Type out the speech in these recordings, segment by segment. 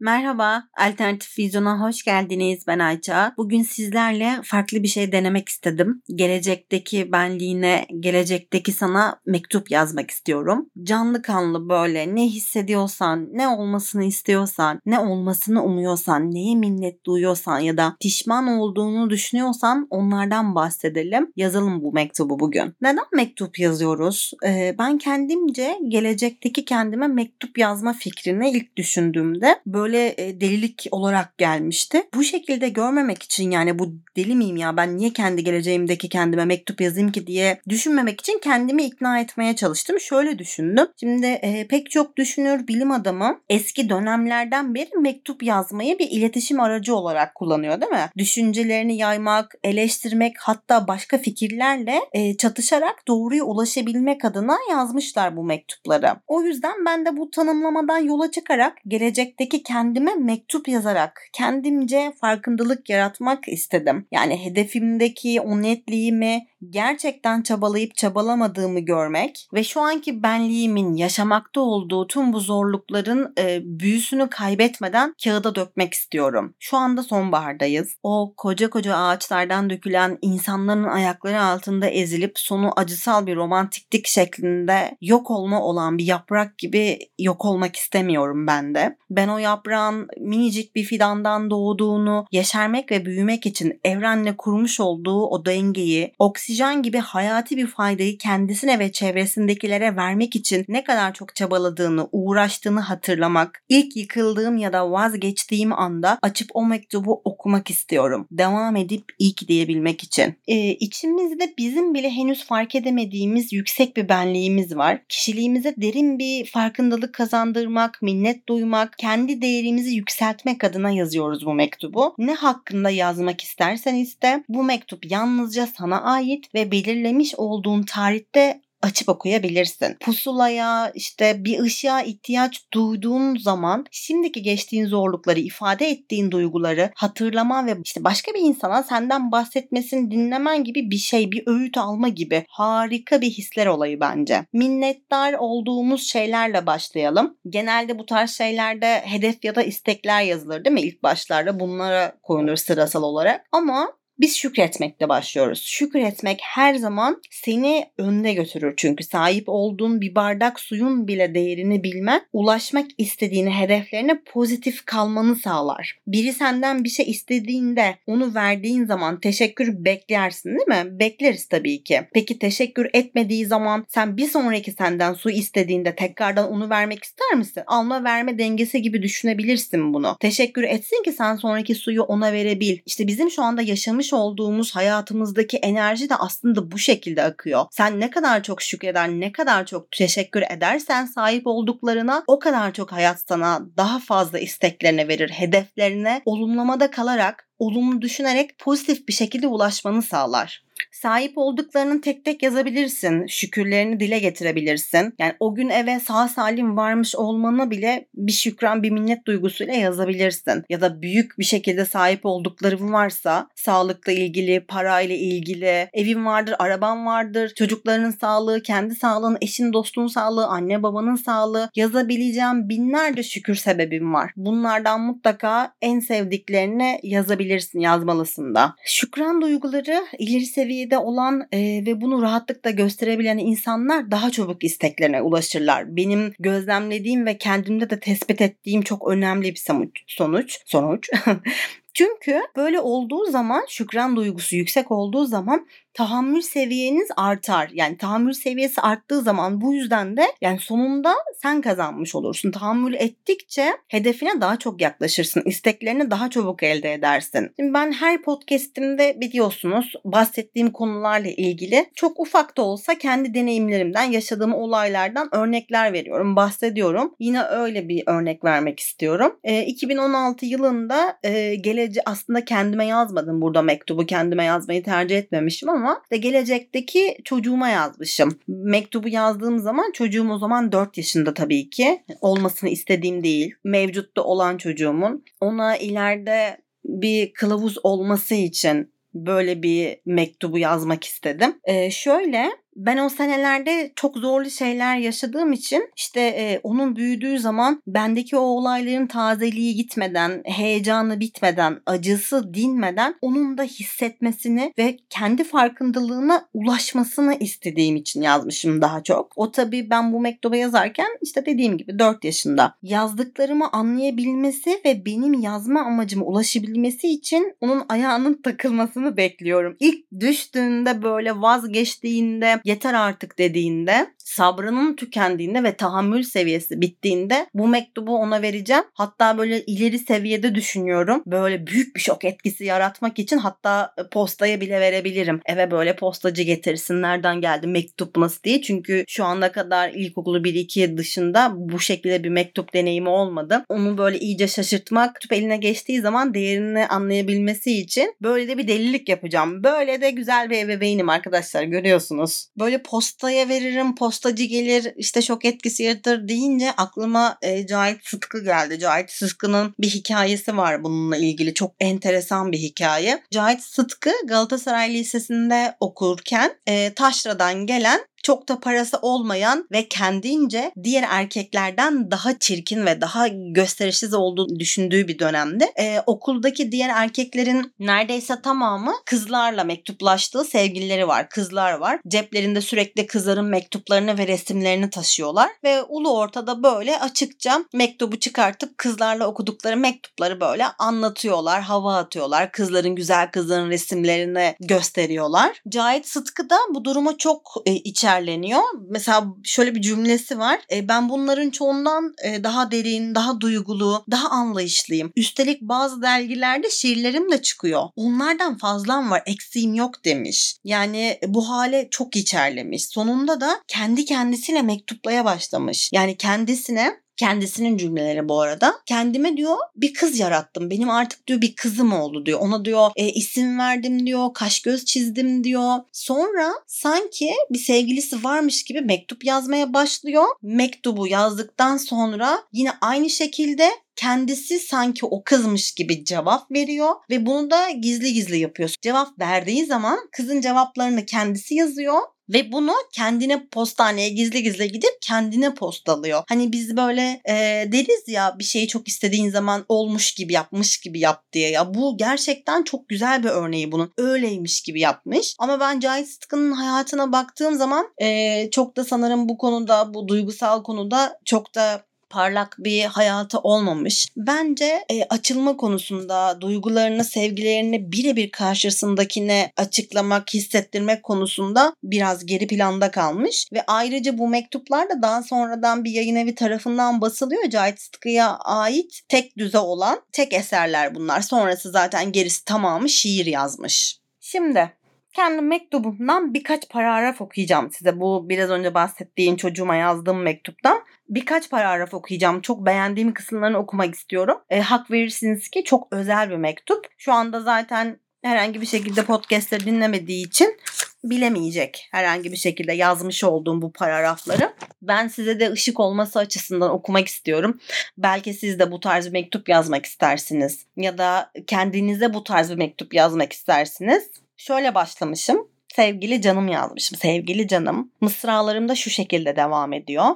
Merhaba, Alternatif Vizyon'a hoş geldiniz. Ben Ayça. Bugün sizlerle farklı bir şey denemek istedim. Gelecekteki benliğine, gelecekteki sana mektup yazmak istiyorum. Canlı kanlı böyle ne hissediyorsan, ne olmasını istiyorsan, ne olmasını umuyorsan, neye minnet duyuyorsan ya da pişman olduğunu düşünüyorsan onlardan bahsedelim. Yazalım bu mektubu bugün. Neden mektup yazıyoruz? Ee, ben kendimce gelecekteki kendime mektup yazma fikrini ilk düşündüğümde böyle böyle delilik olarak gelmişti. Bu şekilde görmemek için yani bu deli miyim ya ben niye kendi geleceğimdeki kendime mektup yazayım ki diye düşünmemek için kendimi ikna etmeye çalıştım. Şöyle düşündüm. Şimdi e, pek çok düşünür bilim adamı eski dönemlerden beri mektup yazmayı bir iletişim aracı olarak kullanıyor değil mi? Düşüncelerini yaymak, eleştirmek hatta başka fikirlerle e, çatışarak doğruya ulaşabilmek adına yazmışlar bu mektupları. O yüzden ben de bu tanımlamadan yola çıkarak gelecekteki kendime mektup yazarak kendimce farkındalık yaratmak istedim. Yani hedefimdeki o netliğimi gerçekten çabalayıp çabalamadığımı görmek ve şu anki benliğimin yaşamakta olduğu tüm bu zorlukların e, büyüsünü kaybetmeden kağıda dökmek istiyorum. Şu anda sonbahardayız. O koca koca ağaçlardan dökülen insanların ayakları altında ezilip sonu acısal bir romantiklik şeklinde yok olma olan bir yaprak gibi yok olmak istemiyorum ben de. Ben o yaprağın minicik bir fidandan doğduğunu yeşermek ve büyümek için evrenle kurmuş olduğu o dengeyi, oksijen gibi hayati bir faydayı kendisine ve çevresindekilere vermek için ne kadar çok çabaladığını, uğraştığını hatırlamak, ilk yıkıldığım ya da vazgeçtiğim anda açıp o mektubu okumak istiyorum. Devam edip ilk diyebilmek için. Ee, içimizde bizim bile henüz fark edemediğimiz yüksek bir benliğimiz var. Kişiliğimize derin bir farkındalık kazandırmak, minnet duymak, kendi değerimizi yükseltmek adına yazıyoruz bu mektubu. Ne hakkında yazmak istersen iste. Bu mektup yalnızca sana ait ve belirlemiş olduğun tarihte açıp okuyabilirsin. Pusulaya işte bir ışığa ihtiyaç duyduğun zaman şimdiki geçtiğin zorlukları, ifade ettiğin duyguları hatırlaman ve işte başka bir insana senden bahsetmesini dinlemen gibi bir şey, bir öğüt alma gibi harika bir hisler olayı bence. Minnettar olduğumuz şeylerle başlayalım. Genelde bu tarz şeylerde hedef ya da istekler yazılır değil mi? İlk başlarda bunlara koyulur sırasal olarak. Ama biz şükretmekle başlıyoruz. Şükretmek her zaman seni önde götürür çünkü sahip olduğun bir bardak suyun bile değerini bilmen, ulaşmak istediğin hedeflerine pozitif kalmanı sağlar. Biri senden bir şey istediğinde onu verdiğin zaman teşekkür beklersin değil mi? Bekleriz tabii ki. Peki teşekkür etmediği zaman sen bir sonraki senden su istediğinde tekrardan onu vermek ister misin? Alma verme dengesi gibi düşünebilirsin bunu. Teşekkür etsin ki sen sonraki suyu ona verebil. İşte bizim şu anda yaşamış yaşamış olduğumuz hayatımızdaki enerji de aslında bu şekilde akıyor. Sen ne kadar çok şükreder, ne kadar çok teşekkür edersen sahip olduklarına o kadar çok hayat sana daha fazla isteklerine verir, hedeflerine olumlamada kalarak olumlu düşünerek pozitif bir şekilde ulaşmanı sağlar sahip olduklarının tek tek yazabilirsin. Şükürlerini dile getirebilirsin. Yani o gün eve sağ salim varmış olmanı bile bir şükran, bir minnet duygusuyla yazabilirsin. Ya da büyük bir şekilde sahip oldukların varsa sağlıkla ilgili, parayla ilgili, evin vardır, araban vardır, çocuklarının sağlığı, kendi sağlığın, eşin, dostun sağlığı, anne babanın sağlığı yazabileceğim binlerce şükür sebebim var. Bunlardan mutlaka en sevdiklerini yazabilirsin, yazmalısın da. Şükran duyguları ileri seviyede seviyede olan e, ve bunu rahatlıkla gösterebilen insanlar daha çabuk isteklerine ulaşırlar. Benim gözlemlediğim ve kendimde de tespit ettiğim çok önemli bir sonuç. Sonuç. Çünkü böyle olduğu zaman şükran duygusu yüksek olduğu zaman tahammül seviyeniz artar. Yani tahammül seviyesi arttığı zaman bu yüzden de yani sonunda sen kazanmış olursun. Tahammül ettikçe hedefine daha çok yaklaşırsın. İsteklerini daha çabuk elde edersin. Şimdi ben her podcast'imde biliyorsunuz bahsettiğim konularla ilgili çok ufak da olsa kendi deneyimlerimden, yaşadığım olaylardan örnekler veriyorum, bahsediyorum. Yine öyle bir örnek vermek istiyorum. E, 2016 yılında e, gelece aslında kendime yazmadım burada mektubu. Kendime yazmayı tercih etmemişim ama ama de gelecekteki çocuğuma yazmışım. Mektubu yazdığım zaman çocuğum o zaman 4 yaşında tabii ki. Olmasını istediğim değil. Mevcutta olan çocuğumun. Ona ileride bir kılavuz olması için böyle bir mektubu yazmak istedim. Ee, şöyle Ben o senelerde çok zorlu şeyler yaşadığım için işte e, onun büyüdüğü zaman bendeki o olayların tazeliği gitmeden, heyecanı bitmeden, acısı dinmeden onun da hissetmesini ve kendi farkındalığına ulaşmasını istediğim için yazmışım daha çok. O tabii ben bu mektubu yazarken işte dediğim gibi 4 yaşında. Yazdıklarımı anlayabilmesi ve benim yazma amacıma ulaşabilmesi için onun ayağının takılmasını bekliyorum. İlk düştüğünde böyle vazgeçtiğinde yeter artık dediğinde sabrının tükendiğinde ve tahammül seviyesi bittiğinde bu mektubu ona vereceğim. Hatta böyle ileri seviyede düşünüyorum. Böyle büyük bir şok etkisi yaratmak için hatta postaya bile verebilirim. Eve böyle postacı getirsin. Nereden geldi mektup nasıl diye. Çünkü şu ana kadar ilkokulu 1-2 dışında bu şekilde bir mektup deneyimi olmadı. Onu böyle iyice şaşırtmak, mektup eline geçtiği zaman değerini anlayabilmesi için böyle de bir delilik yapacağım. Böyle de güzel bir ebeveynim arkadaşlar görüyorsunuz. Böyle postaya veririm, postacı gelir, işte şok etkisi yaratır deyince aklıma e, Cahit Sıtkı geldi. Cahit Sıtkı'nın bir hikayesi var bununla ilgili. Çok enteresan bir hikaye. Cahit Sıtkı Galatasaray Lisesi'nde okurken e, Taşra'dan gelen çok da parası olmayan ve kendince diğer erkeklerden daha çirkin ve daha gösterişsiz olduğunu düşündüğü bir dönemde ee, okuldaki diğer erkeklerin neredeyse tamamı kızlarla mektuplaştığı sevgilileri var. Kızlar var. Ceplerinde sürekli kızların mektuplarını ve resimlerini taşıyorlar ve ulu ortada böyle açıkça mektubu çıkartıp kızlarla okudukları mektupları böyle anlatıyorlar, hava atıyorlar. Kızların güzel kızların resimlerini gösteriyorlar. Cahit Sıtkı da bu duruma çok e, içer değerleniyor. Mesela şöyle bir cümlesi var. E, ben bunların çoğundan e, daha derin, daha duygulu, daha anlayışlıyım. Üstelik bazı dergilerde şiirlerim de çıkıyor. Onlardan fazlam var, eksiğim yok demiş. Yani bu hale çok içerlemiş. Sonunda da kendi kendisiyle mektuplaya başlamış. Yani kendisine Kendisinin cümleleri bu arada. Kendime diyor bir kız yarattım. Benim artık diyor bir kızım oldu diyor. Ona diyor e, isim verdim diyor. Kaş göz çizdim diyor. Sonra sanki bir sevgilisi varmış gibi mektup yazmaya başlıyor. Mektubu yazdıktan sonra yine aynı şekilde kendisi sanki o kızmış gibi cevap veriyor ve bunu da gizli gizli yapıyor. Cevap verdiği zaman kızın cevaplarını kendisi yazıyor ve bunu kendine postaneye gizli gizli gidip kendine postalıyor. Hani biz böyle e, deriz ya bir şeyi çok istediğin zaman olmuş gibi yapmış gibi yap diye. Ya bu gerçekten çok güzel bir örneği bunun. Öyleymiş gibi yapmış. Ama ben Cahit Sıtkı'nın hayatına baktığım zaman e, çok da sanırım bu konuda bu duygusal konuda çok da parlak bir hayatı olmamış. Bence e, açılma konusunda duygularını, sevgilerini birebir karşısındakine açıklamak, hissettirmek konusunda biraz geri planda kalmış. Ve ayrıca bu mektuplar da daha sonradan bir yayın evi tarafından basılıyor. Cahit Sıtkı'ya ait tek düze olan tek eserler bunlar. Sonrası zaten gerisi tamamı şiir yazmış. Şimdi kendi mektubumdan birkaç paragraf okuyacağım size. Bu biraz önce bahsettiğim çocuğuma yazdığım mektuptan birkaç paragraf okuyacağım. Çok beğendiğim kısımlarını okumak istiyorum. E, hak verirsiniz ki çok özel bir mektup. Şu anda zaten herhangi bir şekilde podcastleri dinlemediği için bilemeyecek herhangi bir şekilde yazmış olduğum bu paragrafları. Ben size de ışık olması açısından okumak istiyorum. Belki siz de bu tarz bir mektup yazmak istersiniz ya da kendinize bu tarz bir mektup yazmak istersiniz. Şöyle başlamışım. Sevgili canım yazmışım. Sevgili canım. Mısralarım da şu şekilde devam ediyor.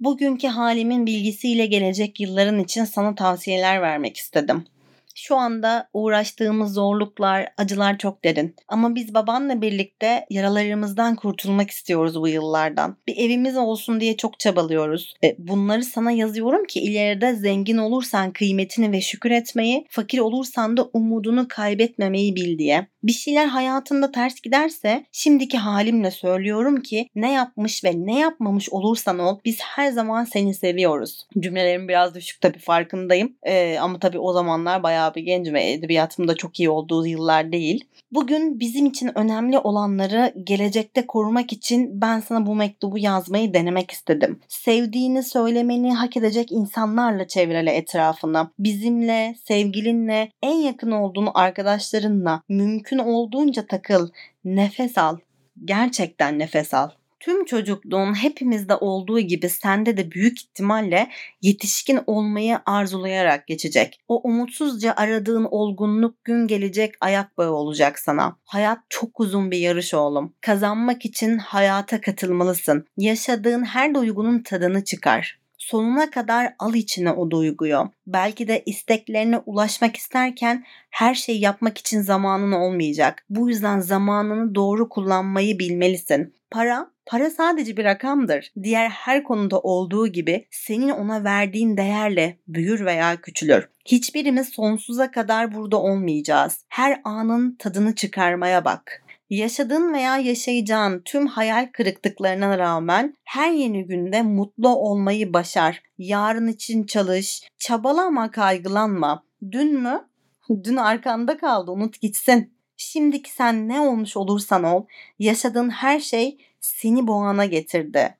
Bugünkü halimin bilgisiyle gelecek yılların için sana tavsiyeler vermek istedim. Şu anda uğraştığımız zorluklar, acılar çok derin. Ama biz babanla birlikte yaralarımızdan kurtulmak istiyoruz bu yıllardan. Bir evimiz olsun diye çok çabalıyoruz. E, bunları sana yazıyorum ki ileride zengin olursan kıymetini ve şükür etmeyi, fakir olursan da umudunu kaybetmemeyi bil diye. Bir şeyler hayatında ters giderse şimdiki halimle söylüyorum ki ne yapmış ve ne yapmamış olursan ol biz her zaman seni seviyoruz. Cümlelerim biraz düşük tabii farkındayım. Ee, ama tabii o zamanlar bayağı bir genç ve edebiyatımda çok iyi olduğu yıllar değil. Bugün bizim için önemli olanları gelecekte korumak için ben sana bu mektubu yazmayı denemek istedim. Sevdiğini söylemeni hak edecek insanlarla çevrele etrafına. Bizimle, sevgilinle, en yakın olduğunu arkadaşlarınla mümkün olduğunca takıl. Nefes al. Gerçekten nefes al. Tüm çocukluğun hepimizde olduğu gibi sende de büyük ihtimalle yetişkin olmayı arzulayarak geçecek. O umutsuzca aradığın olgunluk gün gelecek ayak bağı olacak sana. Hayat çok uzun bir yarış oğlum. Kazanmak için hayata katılmalısın. Yaşadığın her duygunun tadını çıkar sonuna kadar al içine o duyguyu. Belki de isteklerine ulaşmak isterken her şeyi yapmak için zamanın olmayacak. Bu yüzden zamanını doğru kullanmayı bilmelisin. Para, para sadece bir rakamdır. Diğer her konuda olduğu gibi senin ona verdiğin değerle büyür veya küçülür. Hiçbirimiz sonsuza kadar burada olmayacağız. Her anın tadını çıkarmaya bak. Yaşadığın veya yaşayacağın tüm hayal kırıklıklarına rağmen her yeni günde mutlu olmayı başar. Yarın için çalış, çabala ama kaygılanma. Dün mü? Dün arkanda kaldı unut gitsin. Şimdiki sen ne olmuş olursan ol, yaşadığın her şey seni bu ana getirdi.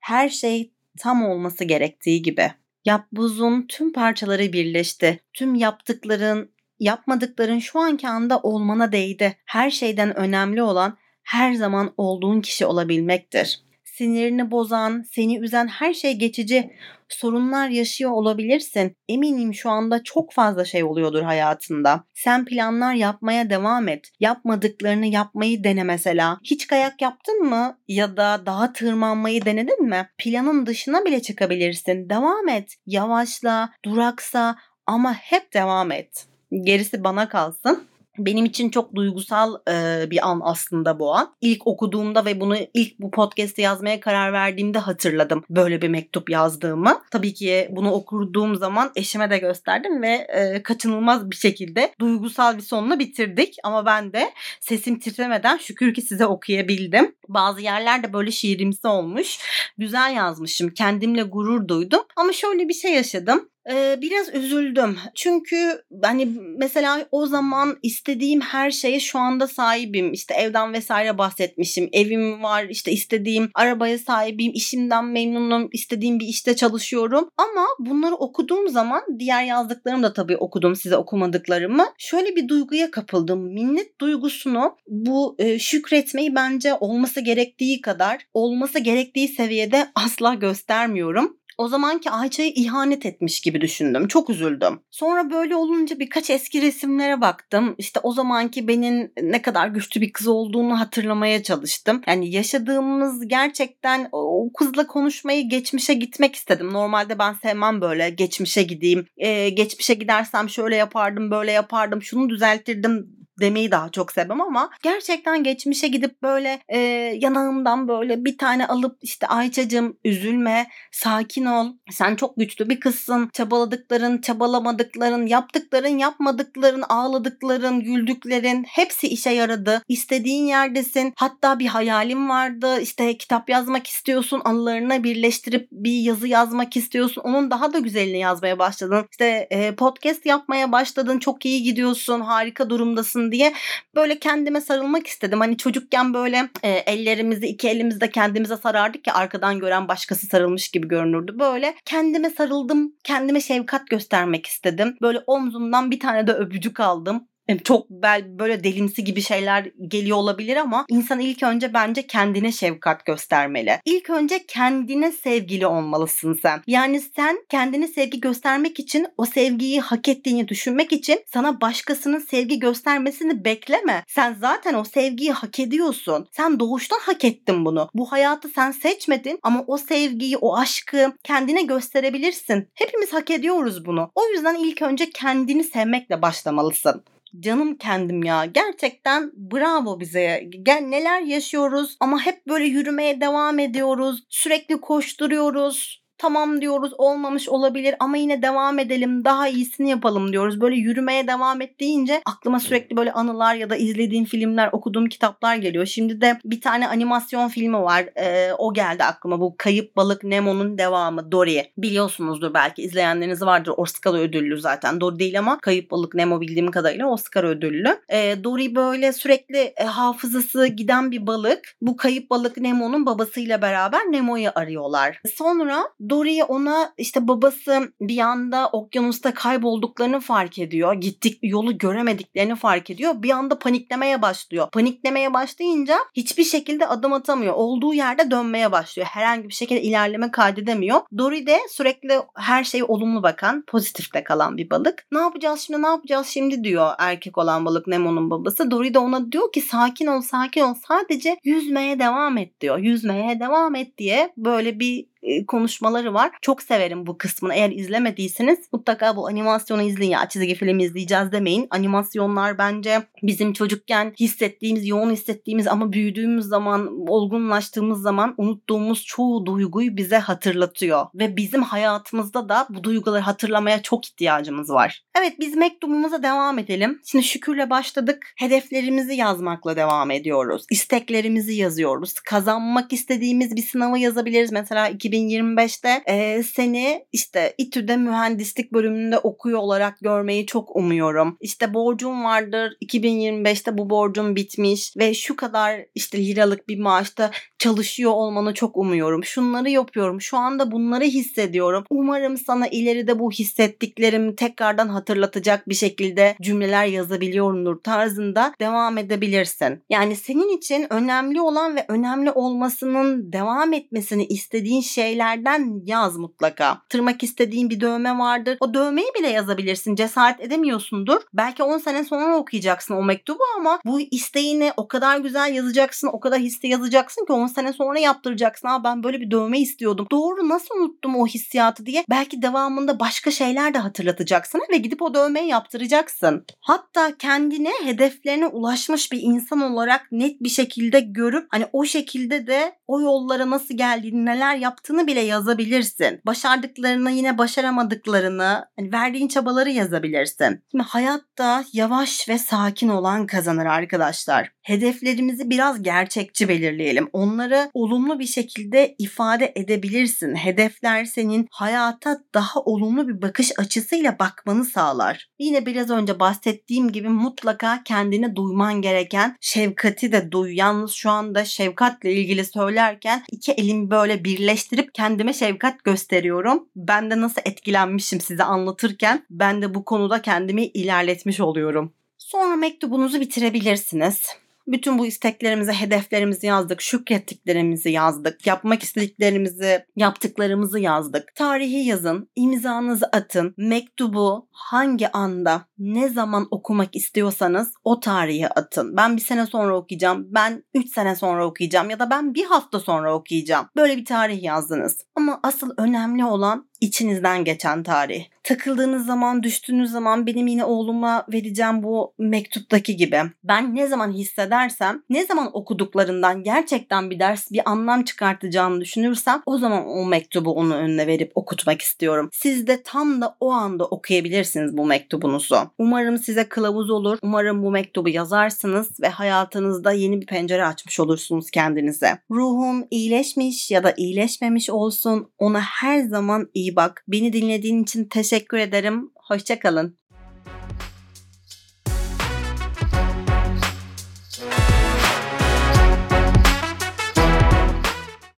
Her şey tam olması gerektiği gibi. Yapbuzun tüm parçaları birleşti. Tüm yaptıkların, yapmadıkların şu anki anda olmana değdi. Her şeyden önemli olan her zaman olduğun kişi olabilmektir. Sinirini bozan, seni üzen her şey geçici. Sorunlar yaşıyor olabilirsin. Eminim şu anda çok fazla şey oluyordur hayatında. Sen planlar yapmaya devam et. Yapmadıklarını yapmayı dene mesela. Hiç kayak yaptın mı? Ya da dağa tırmanmayı denedin mi? Planın dışına bile çıkabilirsin. Devam et. Yavaşla, duraksa ama hep devam et. Gerisi bana kalsın. Benim için çok duygusal e, bir an aslında bu an. İlk okuduğumda ve bunu ilk bu podcast'te yazmaya karar verdiğimde hatırladım böyle bir mektup yazdığımı. Tabii ki bunu okuduğum zaman eşime de gösterdim ve e, kaçınılmaz bir şekilde duygusal bir sonla bitirdik. Ama ben de sesim titremeden şükür ki size okuyabildim. Bazı yerlerde böyle şiirimsi olmuş. Güzel yazmışım. Kendimle gurur duydum. Ama şöyle bir şey yaşadım. Biraz üzüldüm. Çünkü hani mesela o zaman istediğim her şeye şu anda sahibim. İşte evden vesaire bahsetmişim. Evim var, işte istediğim arabaya sahibim, işimden memnunum, istediğim bir işte çalışıyorum. Ama bunları okuduğum zaman diğer yazdıklarım da tabii okudum size okumadıklarımı. Şöyle bir duyguya kapıldım. Minnet duygusunu bu e, şükretmeyi bence olması gerektiği kadar, olması gerektiği seviyede asla göstermiyorum o zamanki Ayça'yı ihanet etmiş gibi düşündüm. Çok üzüldüm. Sonra böyle olunca birkaç eski resimlere baktım. İşte o zamanki benim ne kadar güçlü bir kız olduğunu hatırlamaya çalıştım. Yani yaşadığımız gerçekten o kızla konuşmayı geçmişe gitmek istedim. Normalde ben sevmem böyle geçmişe gideyim. Ee, geçmişe gidersem şöyle yapardım, böyle yapardım, şunu düzeltirdim demeyi daha çok sevmem ama gerçekten geçmişe gidip böyle e, yanağımdan böyle bir tane alıp işte Ayça'cığım üzülme, sakin ol. Sen çok güçlü bir kızsın. Çabaladıkların, çabalamadıkların, yaptıkların, yapmadıkların, ağladıkların, güldüklerin hepsi işe yaradı. İstediğin yerdesin. Hatta bir hayalin vardı. İşte kitap yazmak istiyorsun. Anılarına birleştirip bir yazı yazmak istiyorsun. Onun daha da güzelini yazmaya başladın. İşte e, podcast yapmaya başladın. Çok iyi gidiyorsun. Harika durumdasın olmasın diye böyle kendime sarılmak istedim. Hani çocukken böyle e, ellerimizi iki elimizde kendimize sarardık ki arkadan gören başkası sarılmış gibi görünürdü. Böyle kendime sarıldım. Kendime şefkat göstermek istedim. Böyle omzumdan bir tane de öpücük aldım çok böyle delimsi gibi şeyler geliyor olabilir ama insan ilk önce bence kendine şefkat göstermeli. İlk önce kendine sevgili olmalısın sen. Yani sen kendine sevgi göstermek için o sevgiyi hak ettiğini düşünmek için sana başkasının sevgi göstermesini bekleme. Sen zaten o sevgiyi hak ediyorsun. Sen doğuştan hak ettin bunu. Bu hayatı sen seçmedin ama o sevgiyi, o aşkı kendine gösterebilirsin. Hepimiz hak ediyoruz bunu. O yüzden ilk önce kendini sevmekle başlamalısın canım kendim ya. Gerçekten bravo bize. Gel neler yaşıyoruz ama hep böyle yürümeye devam ediyoruz. Sürekli koşturuyoruz tamam diyoruz olmamış olabilir ama yine devam edelim daha iyisini yapalım diyoruz. Böyle yürümeye devam et deyince aklıma sürekli böyle anılar ya da izlediğim filmler okuduğum kitaplar geliyor. Şimdi de bir tane animasyon filmi var ee, o geldi aklıma bu Kayıp Balık Nemo'nun devamı Dory. Biliyorsunuzdur belki izleyenleriniz vardır Oscar ödüllü zaten Dory değil ama Kayıp Balık Nemo bildiğim kadarıyla Oscar ödüllü. Ee, Dory böyle sürekli e, hafızası giden bir balık. Bu kayıp balık Nemo'nun babasıyla beraber Nemo'yu arıyorlar. Sonra Dory ona işte babası bir anda okyanusta kaybolduklarını fark ediyor. Gittik yolu göremediklerini fark ediyor. Bir anda paniklemeye başlıyor. Paniklemeye başlayınca hiçbir şekilde adım atamıyor. Olduğu yerde dönmeye başlıyor. Herhangi bir şekilde ilerleme kaydedemiyor. Dory de sürekli her şeye olumlu bakan, pozitifte kalan bir balık. Ne yapacağız şimdi ne yapacağız şimdi diyor erkek olan balık Nemo'nun babası. Dory de ona diyor ki sakin ol sakin ol sadece yüzmeye devam et diyor. Yüzmeye devam et diye böyle bir konuşmaları var. Çok severim bu kısmını. Eğer izlemediyseniz mutlaka bu animasyonu izleyin. Ya çizgi film izleyeceğiz demeyin. Animasyonlar bence bizim çocukken hissettiğimiz, yoğun hissettiğimiz ama büyüdüğümüz zaman, olgunlaştığımız zaman unuttuğumuz çoğu duyguyu bize hatırlatıyor. Ve bizim hayatımızda da bu duyguları hatırlamaya çok ihtiyacımız var. Evet biz mektubumuza devam edelim. Şimdi şükürle başladık. Hedeflerimizi yazmakla devam ediyoruz. İsteklerimizi yazıyoruz. Kazanmak istediğimiz bir sınavı yazabiliriz. Mesela 2025'te e, seni işte İTÜ'de mühendislik bölümünde okuyor olarak görmeyi çok umuyorum. İşte borcum vardır. 2025'te bu borcum bitmiş ve şu kadar işte liralık bir maaşta çalışıyor olmanı çok umuyorum. Şunları yapıyorum. Şu anda bunları hissediyorum. Umarım sana ileride bu hissettiklerimi tekrardan hatırlatacak bir şekilde cümleler yazabiliyorumdur tarzında devam edebilirsin. Yani senin için önemli olan ve önemli olmasının devam etmesini istediğin şeylerden yaz mutlaka. Tırmak istediğin bir dövme vardır. O dövmeyi bile yazabilirsin. Cesaret edemiyorsundur. Belki 10 sene sonra okuyacaksın o mektubu ama bu isteğini o kadar güzel yazacaksın, o kadar hisli yazacaksın ki 10 sene sonra yaptıracaksın. Aa ben böyle bir dövme istiyordum. Doğru nasıl unuttum o hissiyatı diye. Belki devamında başka şeyler de hatırlatacaksın ve gidip o dövmeyi yaptıracaksın. Hatta kendine hedeflerine ulaşmış bir insan olarak net bir şekilde görüp hani o şekilde de o yollara nasıl geldiğini, neler yaptığını bile yazabilirsin. Başardıklarını yine başaramadıklarını, hani verdiğin çabaları yazabilirsin. Şimdi hayatta yavaş ve sakin olan kazanır arkadaşlar. Hedeflerimizi biraz gerçekçi belirleyelim. Onları olumlu bir şekilde ifade edebilirsin. Hedefler senin hayata daha olumlu bir bakış açısıyla bakmanı sağlar. Yine biraz önce bahsettiğim gibi mutlaka kendini duyman gereken şefkati de duy. Yalnız şu anda şefkatle ilgili söylerken iki elimi böyle birleştirip kendime şefkat gösteriyorum. Ben de nasıl etkilenmişim size anlatırken ben de bu konuda kendimi ilerletmiş oluyorum. Sonra mektubunuzu bitirebilirsiniz. Bütün bu isteklerimizi, hedeflerimizi yazdık, şükrettiklerimizi yazdık, yapmak istediklerimizi, yaptıklarımızı yazdık. Tarihi yazın, imzanızı atın, mektubu hangi anda, ne zaman okumak istiyorsanız o tarihi atın. Ben bir sene sonra okuyacağım, ben 3 sene sonra okuyacağım ya da ben bir hafta sonra okuyacağım. Böyle bir tarih yazdınız. Ama asıl önemli olan içinizden geçen tarih. Takıldığınız zaman, düştüğünüz zaman benim yine oğluma vereceğim bu mektuptaki gibi. Ben ne zaman hissedersem, ne zaman okuduklarından gerçekten bir ders, bir anlam çıkartacağını düşünürsem o zaman o mektubu onun önüne verip okutmak istiyorum. Siz de tam da o anda okuyabilirsiniz bu mektubunuzu. Umarım size kılavuz olur. Umarım bu mektubu yazarsınız ve hayatınızda yeni bir pencere açmış olursunuz kendinize. Ruhum iyileşmiş ya da iyileşmemiş olsun ona her zaman bak. Beni dinlediğin için teşekkür ederim. Hoşçakalın.